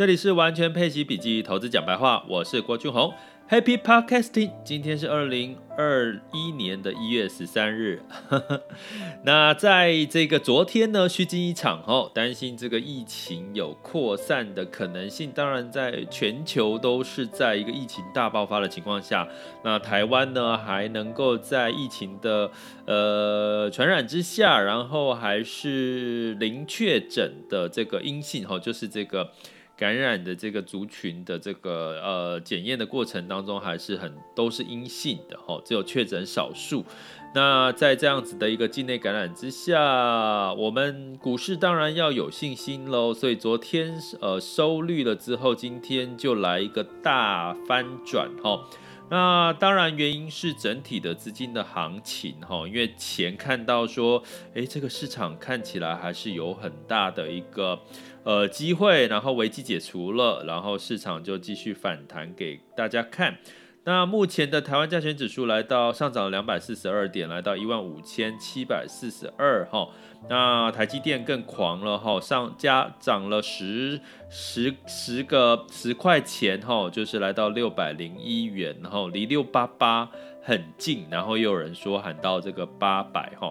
这里是完全配息笔记投资讲白话，我是郭俊宏。Happy Podcasting，今天是二零二一年的一月十三日。那在这个昨天呢，虚惊一场哦，担心这个疫情有扩散的可能性。当然，在全球都是在一个疫情大爆发的情况下，那台湾呢还能够在疫情的呃传染之下，然后还是零确诊的这个阴性哈，就是这个。感染的这个族群的这个呃检验的过程当中，还是很都是阴性的哈，只有确诊少数。那在这样子的一个境内感染之下，我们股市当然要有信心喽。所以昨天呃收绿了之后，今天就来一个大翻转哈。那当然原因是整体的资金的行情哈，因为前看到说，诶，这个市场看起来还是有很大的一个。呃，机会，然后危机解除了，然后市场就继续反弹给大家看。那目前的台湾加权指数来到上涨了两百四十二点，来到一万五千七百四十二哈。那台积电更狂了哈，上加涨了十十十个十块钱哈，就是来到六百零一元，然后离六八八很近，然后又有人说喊到这个八百哈。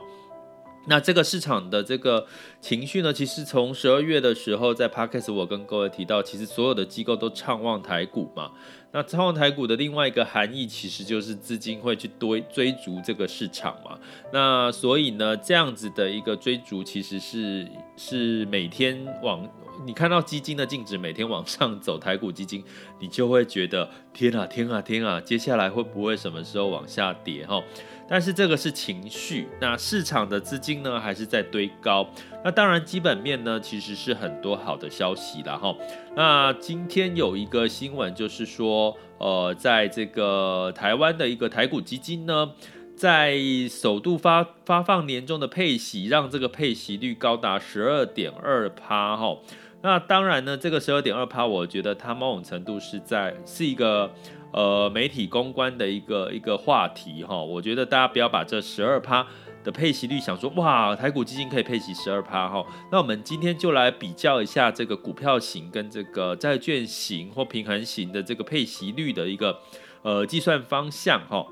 那这个市场的这个情绪呢，其实从十二月的时候，在 Podcast 我跟各位提到，其实所有的机构都畅望台股嘛。那畅望台股的另外一个含义，其实就是资金会去追追逐这个市场嘛。那所以呢，这样子的一个追逐，其实是是每天往你看到基金的净值每天往上走，台股基金，你就会觉得天啊天啊天啊，接下来会不会什么时候往下跌哈？但是这个是情绪，那市场的资金呢，还是在堆高。那当然基本面呢，其实是很多好的消息啦哈。那今天有一个新闻，就是说，呃，在这个台湾的一个台股基金呢，在首度发发放年终的配息，让这个配息率高达十二点二趴哈。那当然呢，这个十二点二趴，我觉得它某种程度是在是一个。呃，媒体公关的一个一个话题哈，我觉得大家不要把这十二趴的配息率想说哇，台股基金可以配息十二趴哈。那我们今天就来比较一下这个股票型跟这个债券型或平衡型的这个配息率的一个呃计算方向哈。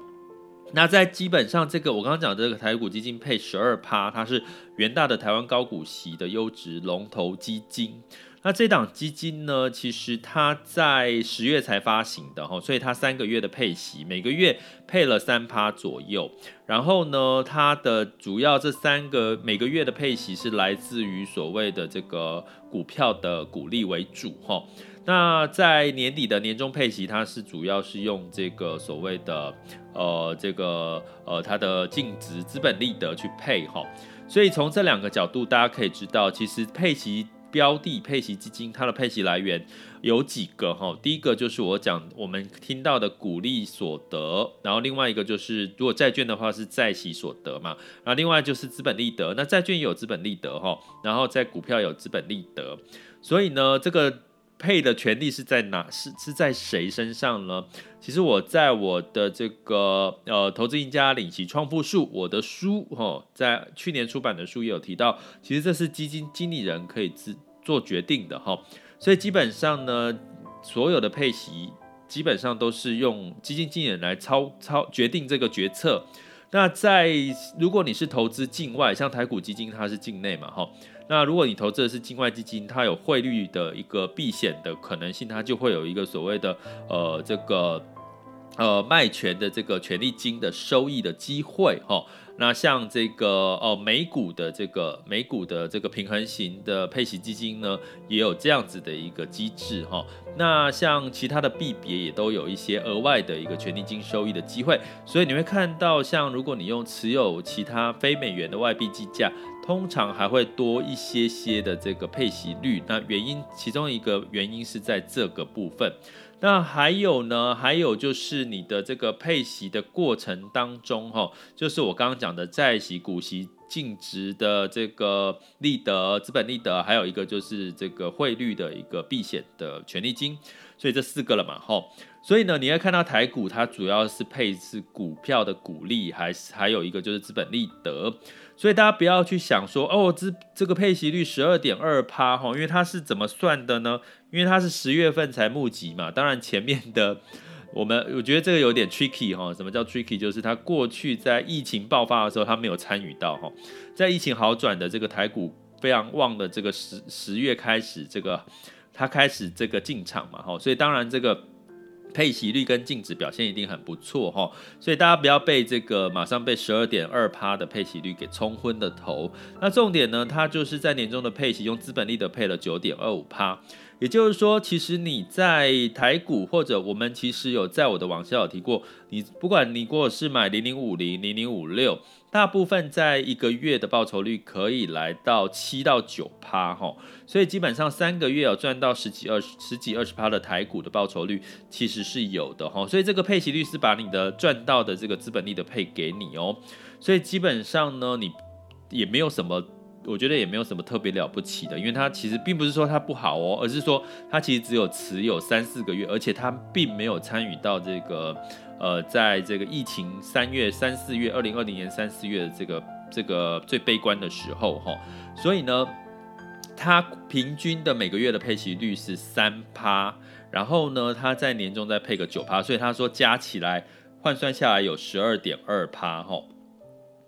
那在基本上这个我刚刚讲的这个台股基金配十二趴，它是元大的台湾高股息的优质龙头基金。那这档基金呢，其实它在十月才发行的哈，所以它三个月的配息，每个月配了三趴左右。然后呢，它的主要这三个每个月的配息是来自于所谓的这个股票的股利为主哈。那在年底的年终配息，它是主要是用这个所谓的呃这个呃它的净值资本利得去配哈。所以从这两个角度，大家可以知道，其实配息。标的配息基金，它的配息来源有几个哈？第一个就是我讲我们听到的股利所得，然后另外一个就是如果债券的话是债息所得嘛，然后另外就是资本利得，那债券也有资本利得哈，然后在股票有资本利得，所以呢，这个配的权利是在哪？是是在谁身上呢？其实我在我的这个呃投资赢家领息创富术我的书哈，在去年出版的书也有提到，其实这是基金经理人可以自做决定的哈，所以基本上呢，所有的配息基本上都是用基金经理人来操操决定这个决策。那在如果你是投资境外，像台股基金它是境内嘛哈，那如果你投资的是境外基金，它有汇率的一个避险的可能性，它就会有一个所谓的呃这个呃卖权的这个权利金的收益的机会哈。那像这个哦，美股的这个美股的这个平衡型的配息基金呢，也有这样子的一个机制哈。那像其他的币别也都有一些额外的一个权利金收益的机会，所以你会看到，像如果你用持有其他非美元的外币计价，通常还会多一些些的这个配息率。那原因其中一个原因是在这个部分。那还有呢？还有就是你的这个配息的过程当中，哈，就是我刚刚讲的债息、股息、净值的这个利得、资本利得，还有一个就是这个汇率的一个避险的权利金，所以这四个了嘛，吼。所以呢，你会看到台股它主要是配置股票的股利，还是还有一个就是资本利得。所以大家不要去想说哦，这这个配息率十二点二趴哈，因为它是怎么算的呢？因为它是十月份才募集嘛。当然前面的我们我觉得这个有点 tricky 哈。什么叫 tricky？就是他过去在疫情爆发的时候，他没有参与到哈。在疫情好转的这个台股非常旺的这个十十月开始，这个他开始这个进场嘛哈。所以当然这个。配息率跟净值表现一定很不错哈，所以大家不要被这个马上被十二点二趴的配息率给冲昏的头。那重点呢，它就是在年终的配息用资本利得配了九点二五趴，也就是说，其实你在台股或者我们其实有在我的网下有提过，你不管你如果是买零零五零零零五六。大部分在一个月的报酬率可以来到七到九趴哈，所以基本上三个月有赚到十几二十十几二十趴的台股的报酬率其实是有的哈，所以这个配息率是把你的赚到的这个资本利得配给你哦，所以基本上呢，你也没有什么，我觉得也没有什么特别了不起的，因为它其实并不是说它不好哦，而是说它其实只有持有三四个月，而且它并没有参与到这个。呃，在这个疫情三月、三四月，二零二零年三四月的这个这个最悲观的时候，哈，所以呢，它平均的每个月的配息率是三趴，然后呢，它在年终再配个九趴，所以他说加起来换算下来有十二点二趴，哈。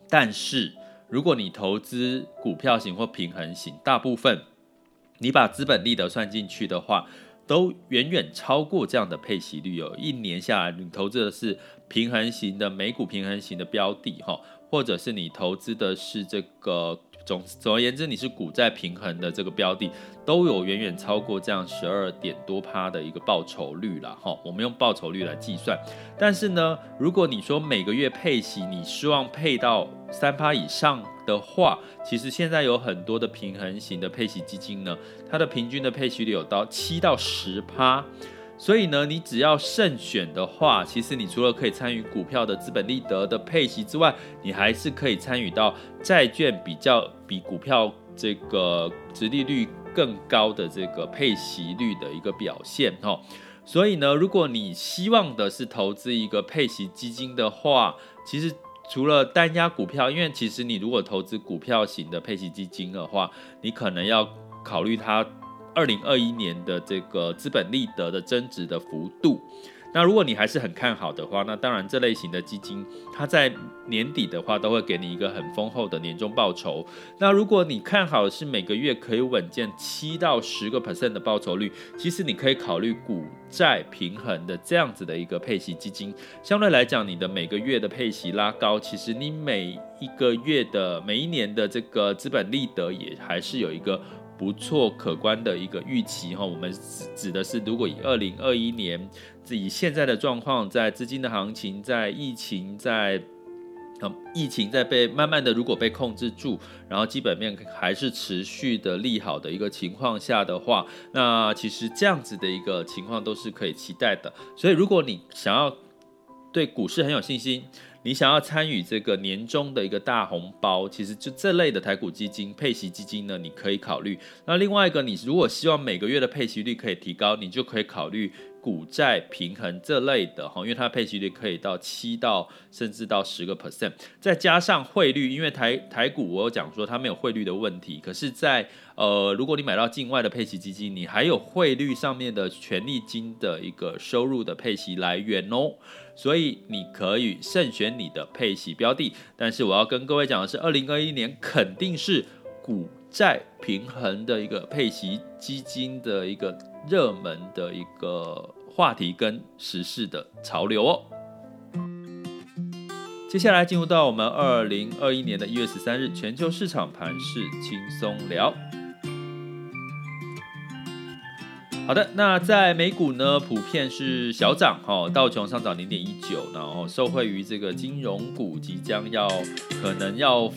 但是如果你投资股票型或平衡型，大部分你把资本利得算进去的话。都远远超过这样的配息率哦，一年下来你投资的是平衡型的美股平衡型的标的哈，或者是你投资的是这个。总总而言之，你是股债平衡的这个标的，都有远远超过这样十二点多趴的一个报酬率了哈。我们用报酬率来计算，但是呢，如果你说每个月配息，你希望配到三趴以上的话，其实现在有很多的平衡型的配息基金呢，它的平均的配息率有到七到十趴。所以呢，你只要慎选的话，其实你除了可以参与股票的资本利得的配息之外，你还是可以参与到债券比较比股票这个殖利率更高的这个配息率的一个表现哈。所以呢，如果你希望的是投资一个配息基金的话，其实除了单押股票，因为其实你如果投资股票型的配息基金的话，你可能要考虑它。二零二一年的这个资本利得的增值的幅度，那如果你还是很看好的话，那当然这类型的基金，它在年底的话都会给你一个很丰厚的年终报酬。那如果你看好的是每个月可以稳健七到十个 percent 的报酬率，其实你可以考虑股债平衡的这样子的一个配息基金。相对来讲，你的每个月的配息拉高，其实你每一个月的每一年的这个资本利得也还是有一个。不错，可观的一个预期哈。我们指的是，如果以二零二一年，以现在的状况，在资金的行情，在疫情，在疫情在被慢慢的如果被控制住，然后基本面还是持续的利好的一个情况下的话，那其实这样子的一个情况都是可以期待的。所以，如果你想要对股市很有信心，你想要参与这个年终的一个大红包，其实就这类的台股基金、配息基金呢，你可以考虑。那另外一个，你如果希望每个月的配息率可以提高，你就可以考虑股债平衡这类的哈，因为它配息率可以到七到甚至到十个 percent，再加上汇率，因为台台股我有讲说它没有汇率的问题，可是在，在呃如果你买到境外的配息基金，你还有汇率上面的权利金的一个收入的配息来源哦。所以你可以慎选你的配息标的，但是我要跟各位讲的是，二零二一年肯定是股债平衡的一个配息基金的一个热门的一个话题跟时事的潮流哦。接下来进入到我们二零二一年的一月十三日全球市场盘势轻松聊。好的，那在美股呢，普遍是小涨哈，道琼上涨零点一九，然后受惠于这个金融股即将要可能要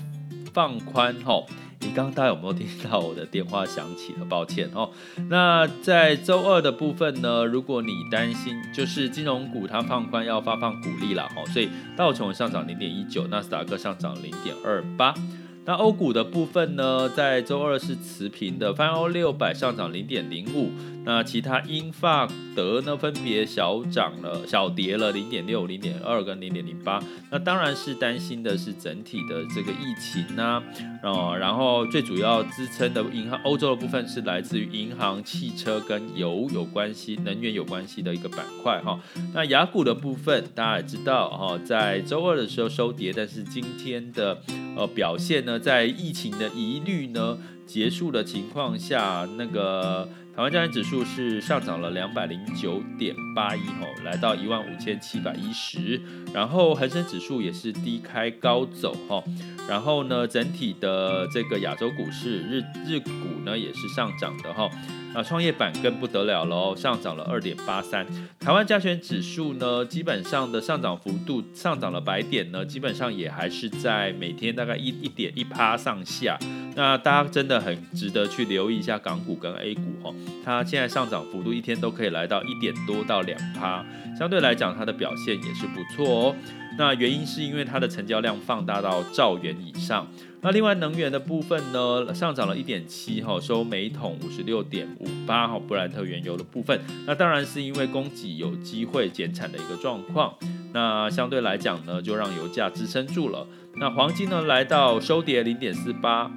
放宽哈。你刚刚大家有没有听到我的电话响起了？抱歉哦。那在周二的部分呢，如果你担心就是金融股它放宽要发放股利了哦，所以道琼上涨零点一九，纳斯达克上涨零点二八。那欧股的部分呢，在周二是持平的，泛欧六百上涨零点零五。那其他英法德呢，分别小涨了、小跌了零点六、零点二跟零点零八。那当然是担心的是整体的这个疫情呐、哦，然后最主要支撑的银行，欧洲的部分是来自于银行、汽车跟油有关系、能源有关系的一个板块哈。那雅股的部分大家也知道哈，在周二的时候收跌，但是今天的呃表现呢，在疫情的疑虑呢结束的情况下，那个。台湾加权指数是上涨了两百零九点八一吼，来到一万五千七百一十。然后恒生指数也是低开高走吼，然后呢，整体的这个亚洲股市日日股呢也是上涨的吼。那创业板更不得了喽，上涨了二点八三。台湾加权指数呢，基本上的上涨幅度上涨了百点呢，基本上也还是在每天大概一一点一趴上下。那大家真的很值得去留意一下港股跟 A 股哈，它现在上涨幅度一天都可以来到一点多到两趴，相对来讲它的表现也是不错哦。那原因是因为它的成交量放大到兆元以上。那另外能源的部分呢，上涨了一点七哈，收每桶五十六点五八哈，布兰特原油的部分，那当然是因为供给有机会减产的一个状况，那相对来讲呢，就让油价支撑住了。那黄金呢，来到收跌零点四八。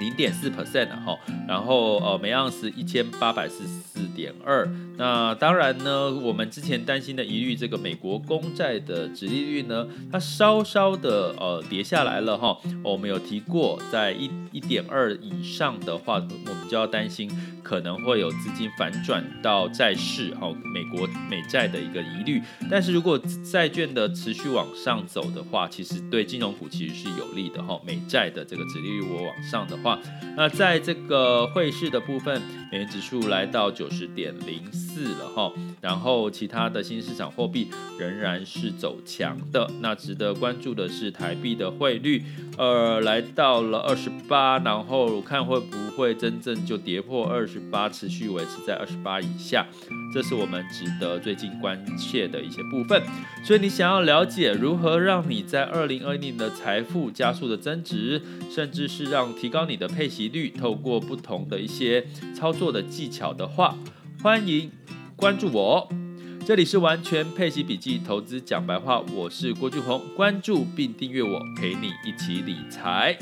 零点四 percent 哈，然后呃每盎司一千八百四十四点二。那当然呢，我们之前担心的疑虑，这个美国公债的殖利率呢，它稍稍的呃跌下来了哈。我们有提过，在一一点二以上的话，我们就要担心可能会有资金反转到债市哈，美国美债的一个疑虑。但是如果债券的持续往上走的话，其实对金融股其实是有利的哈。美债的这个殖利率我往上的话。那在这个汇市的部分，美元指数来到九十点零四了哈，然后其他的新市场货币仍然是走强的。那值得关注的是台币的汇率，呃，来到了二十八，然后看会不会真正就跌破二十八，持续维持在二十八以下。这是我们值得最近关切的一些部分，所以你想要了解如何让你在二零二一年的财富加速的增值，甚至是让提高你的配息率，透过不同的一些操作的技巧的话，欢迎关注我。这里是完全配息笔记投资讲白话，我是郭俊宏，关注并订阅我，陪你一起理财。